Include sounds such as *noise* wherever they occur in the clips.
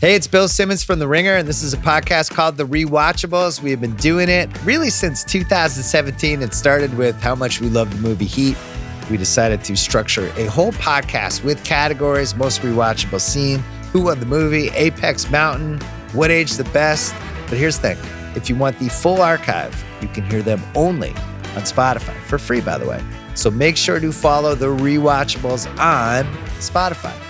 Hey, it's Bill Simmons from The Ringer, and this is a podcast called The Rewatchables. We have been doing it really since 2017. It started with how much we love the movie Heat. We decided to structure a whole podcast with categories most rewatchable scene, who won the movie, Apex Mountain, what age the best. But here's the thing if you want the full archive, you can hear them only on Spotify for free, by the way. So make sure to follow The Rewatchables on Spotify.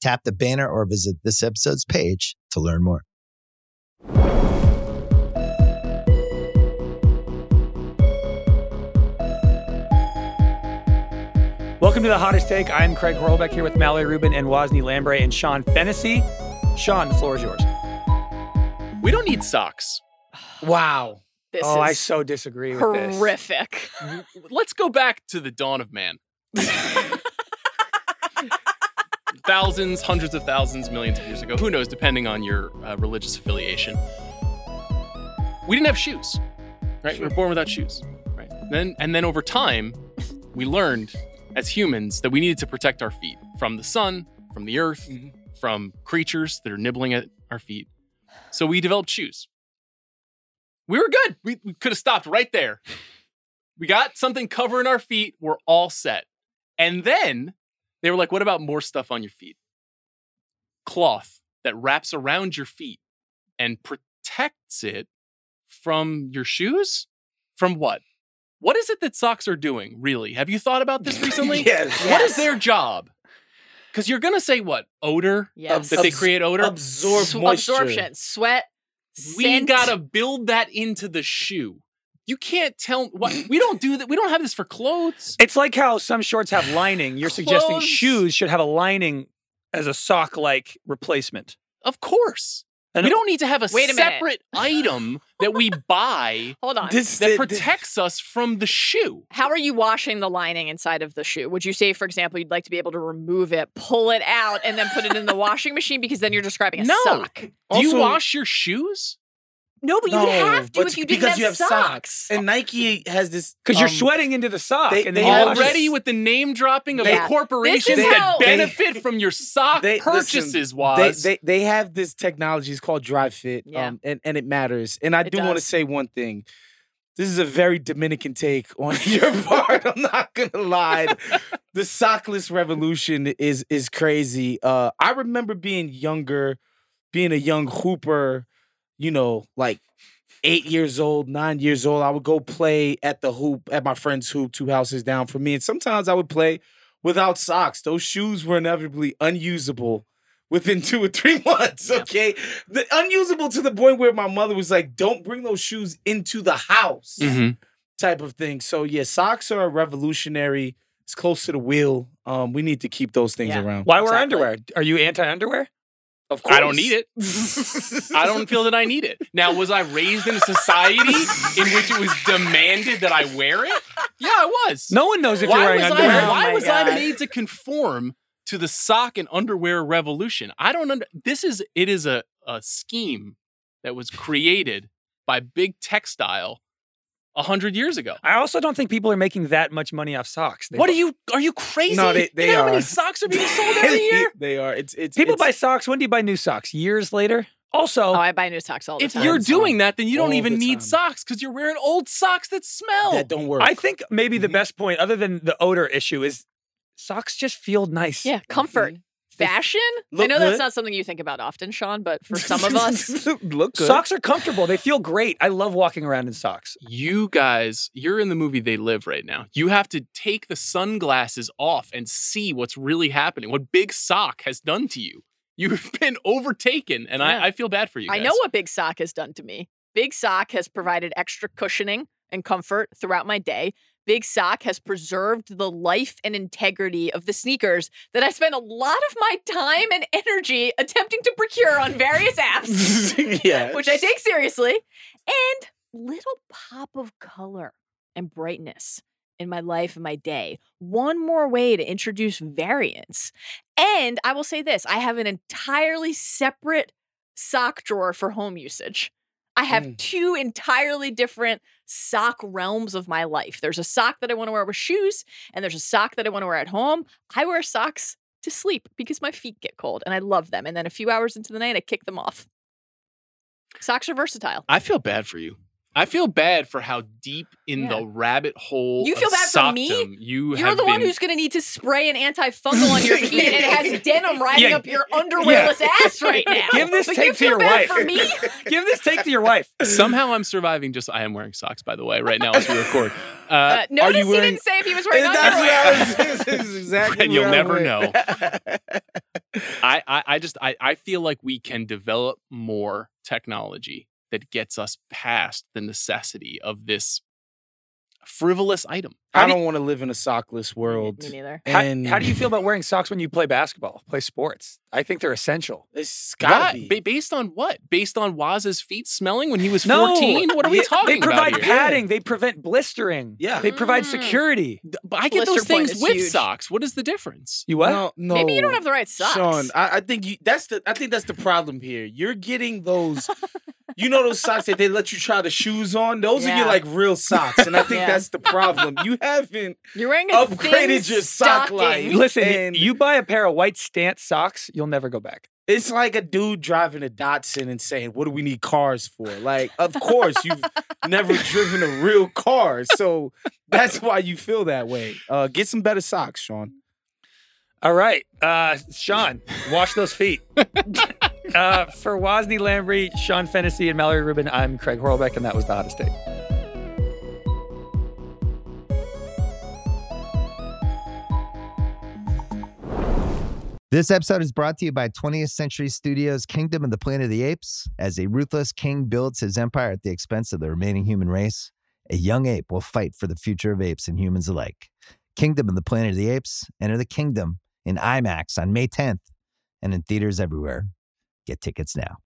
Tap the banner or visit this episode's page to learn more. Welcome to the hottest take. I'm Craig Horlbeck here with Mallory Rubin and Wosny Lambre and Sean Fennessey. Sean, the floor is yours. We don't need socks. Wow. This oh, I so disagree with this. horrific. *laughs* Let's go back to the dawn of man. *laughs* thousands, hundreds of thousands, millions of years ago. Who knows, depending on your uh, religious affiliation. We didn't have shoes, right? We were born without shoes, right? Then, and then over time, we learned as humans that we needed to protect our feet from the sun, from the earth, from creatures that are nibbling at our feet. So we developed shoes. We were good. We, we could have stopped right there. We got something covering our feet. We're all set. And then they were like, what about more stuff on your feet? Cloth that wraps around your feet and protects it from your shoes? From what? What is it that socks are doing, really? Have you thought about this *laughs* recently? Yes. What is their job? Because you're going to say what? Odor? Yes. That they create odor? Absorb moisture. absorption, sweat. we gotta build that into the shoe. You can't tell *coughs* what we don't do that. We don't have this for clothes. It's like how some shorts have lining. You're suggesting shoes should have a lining as a sock like replacement. Of course. And we don't need to have a Wait a minute. separate item that we *laughs* buy Hold on. This that th- protects us from the shoe. How are you washing the lining inside of the shoe? Would you say, for example, you'd like to be able to remove it, pull it out, and then put it in the *laughs* washing machine? Because then you're describing a No. sock. Do you wash your shoes? No, but you would have to if you didn't because have you have socks. And Nike has this Because you're um, sweating into the sock. they- and they then you have wash it. Already with the name dropping of Yeah. the corporations This is that They- benefit from your sock they- listen, purchases They, was. they they have this technology. It's called Dri-FIT. Yeah. Um, and, and it matters. And I It do want to say one thing. This is a very Dominican take on *laughs* your part. I'm not gonna lie. the sockless revolution is is crazy. Uh, I remember being younger, being a young hooper. You know, like eight years old, nine years old. I would go play at the hoop at my friend's hoop, two houses down from me, and sometimes I would play without socks. Those shoes were inevitably unusable within *laughs* two or three months. Okay, the, unusable to the point where my mother was like, "Don't bring those shoes into the house," Mhm. type of thing. So yeah, socks are a revolutionary. It's close to the wheel. Um, we need to keep those things Yeah. around. Why wear Exactly. underwear? Are you anti underwear? Of course, I don't need it. I don't feel that I need it. Now, was I raised in a society in which it was demanded that I wear it? Yeah, I was. No one knows if you're why wearing was underwear. I, Oh why my was I made to conform to the sock and underwear revolution? I don't under. This is it is a a scheme that was created by big textile a hundred years ago. I also don't think people are making that much money off socks. They What bu- are you? Are you crazy? No, they- they you know how are. many socks are being *laughs* sold every year? *laughs* they are. It's it's People it's, buy socks. When do you buy new socks? Years later. Also, Oh, I buy new socks all the If time. If you're doing that, then you don't even need socks because you're wearing old socks that smell. that don't work. I think maybe the Mhm. best point, other than the odor issue, is socks just feel nice. yeah, comfort, fashion. I know that's good. not something you think about often, Sean, but for *laughs* some of us, *laughs* look good. Socks are comfortable. They feel great. I love walking around in socks. You guys, you're in the movie They Live right now. You have to take the sunglasses off and see what's really happening, what Big Sock has done to you. You've *laughs* been overtaken, and Yeah. I, I feel bad for you. I know what Big Sock has done to me. Big Sock has provided extra cushioning and comfort throughout my day. Big Sock has preserved the life and integrity of the sneakers that I spend a lot of my time and energy attempting to procure on various apps, yeah. *laughs* which I take seriously, and little pop of color and brightness in my life and my day. One more way to introduce variance. And I will say this I have an entirely separate sock drawer for home usage. I have Mm. two entirely different sock realms of my life. There's a sock that I want to wear with shoes, and there's a sock that I want to wear at home. I wear socks to sleep because my feet get cold and I love them. And then a few hours into the night, I kick them off. Socks are versatile. I feel bad for you. I feel bad for how deep in Yeah. the rabbit hole You feel bad for me? you You're the one who's going to need to spray an antifungal on your *laughs* feet and it has denim riding Yeah. up your underwearless ass right *laughs* now. Give this But tape you to your wife. For me? *laughs* Give this take to your wife. Somehow I'm surviving. Just I am wearing socks, by the way, right now as we record. Uh, Uh, notice you he didn't say if he was wearing That's underwear. what I was- this is exactly And you'll never know. I, I, I just I, I feel like we can develop more technology that gets us past the necessity of this frivolous item. I How do don't want to live in a sockless world. Me neither. How, And how do you feel about wearing socks when you play basketball, play sports? I think they're essential. It's gotta be. Ba- based on what? Based on Waz's feet smelling when he was No. 14? What are we Yeah, talking They provide about here? padding. They prevent blistering. Yeah. They provide Mm. security. But I get Blister those things with huge. socks. What is the difference? You what? No, no. Maybe you don't have the right socks. Sean, I, I think you that's the I think that's the problem here. You're getting those *laughs* you know those socks that they let you try the shoes on? Those are Yeah. your like real socks. And I think *laughs* Yeah. that's the problem. You haven't You're wearing a upgraded thin your sock stocking. life. Listen, And- you buy a pair of white stance socks, you'll never go back. it's like a dude driving a Datsun and saying, What do we need cars for? Like, of course, you've never *laughs* driven a real car. So that's why you feel that way. Uh get some better socks, Sean. All right, uh, Sean, wash those feet. *laughs* uh, for Wosny Lambre, Sean Fennessey, and Mallory Rubin, I'm Craig Horlbeck, and that was the hottest take. This episode is brought to you by 20th Century Studios' Kingdom of the Planet of the Apes. As a ruthless king builds his empire at the expense of the remaining human race, a young ape will fight for the future of apes and humans alike. Kingdom of the Planet of the Apes. Enter the kingdom in IMAX on May 10th and in theaters everywhere. Get tickets now.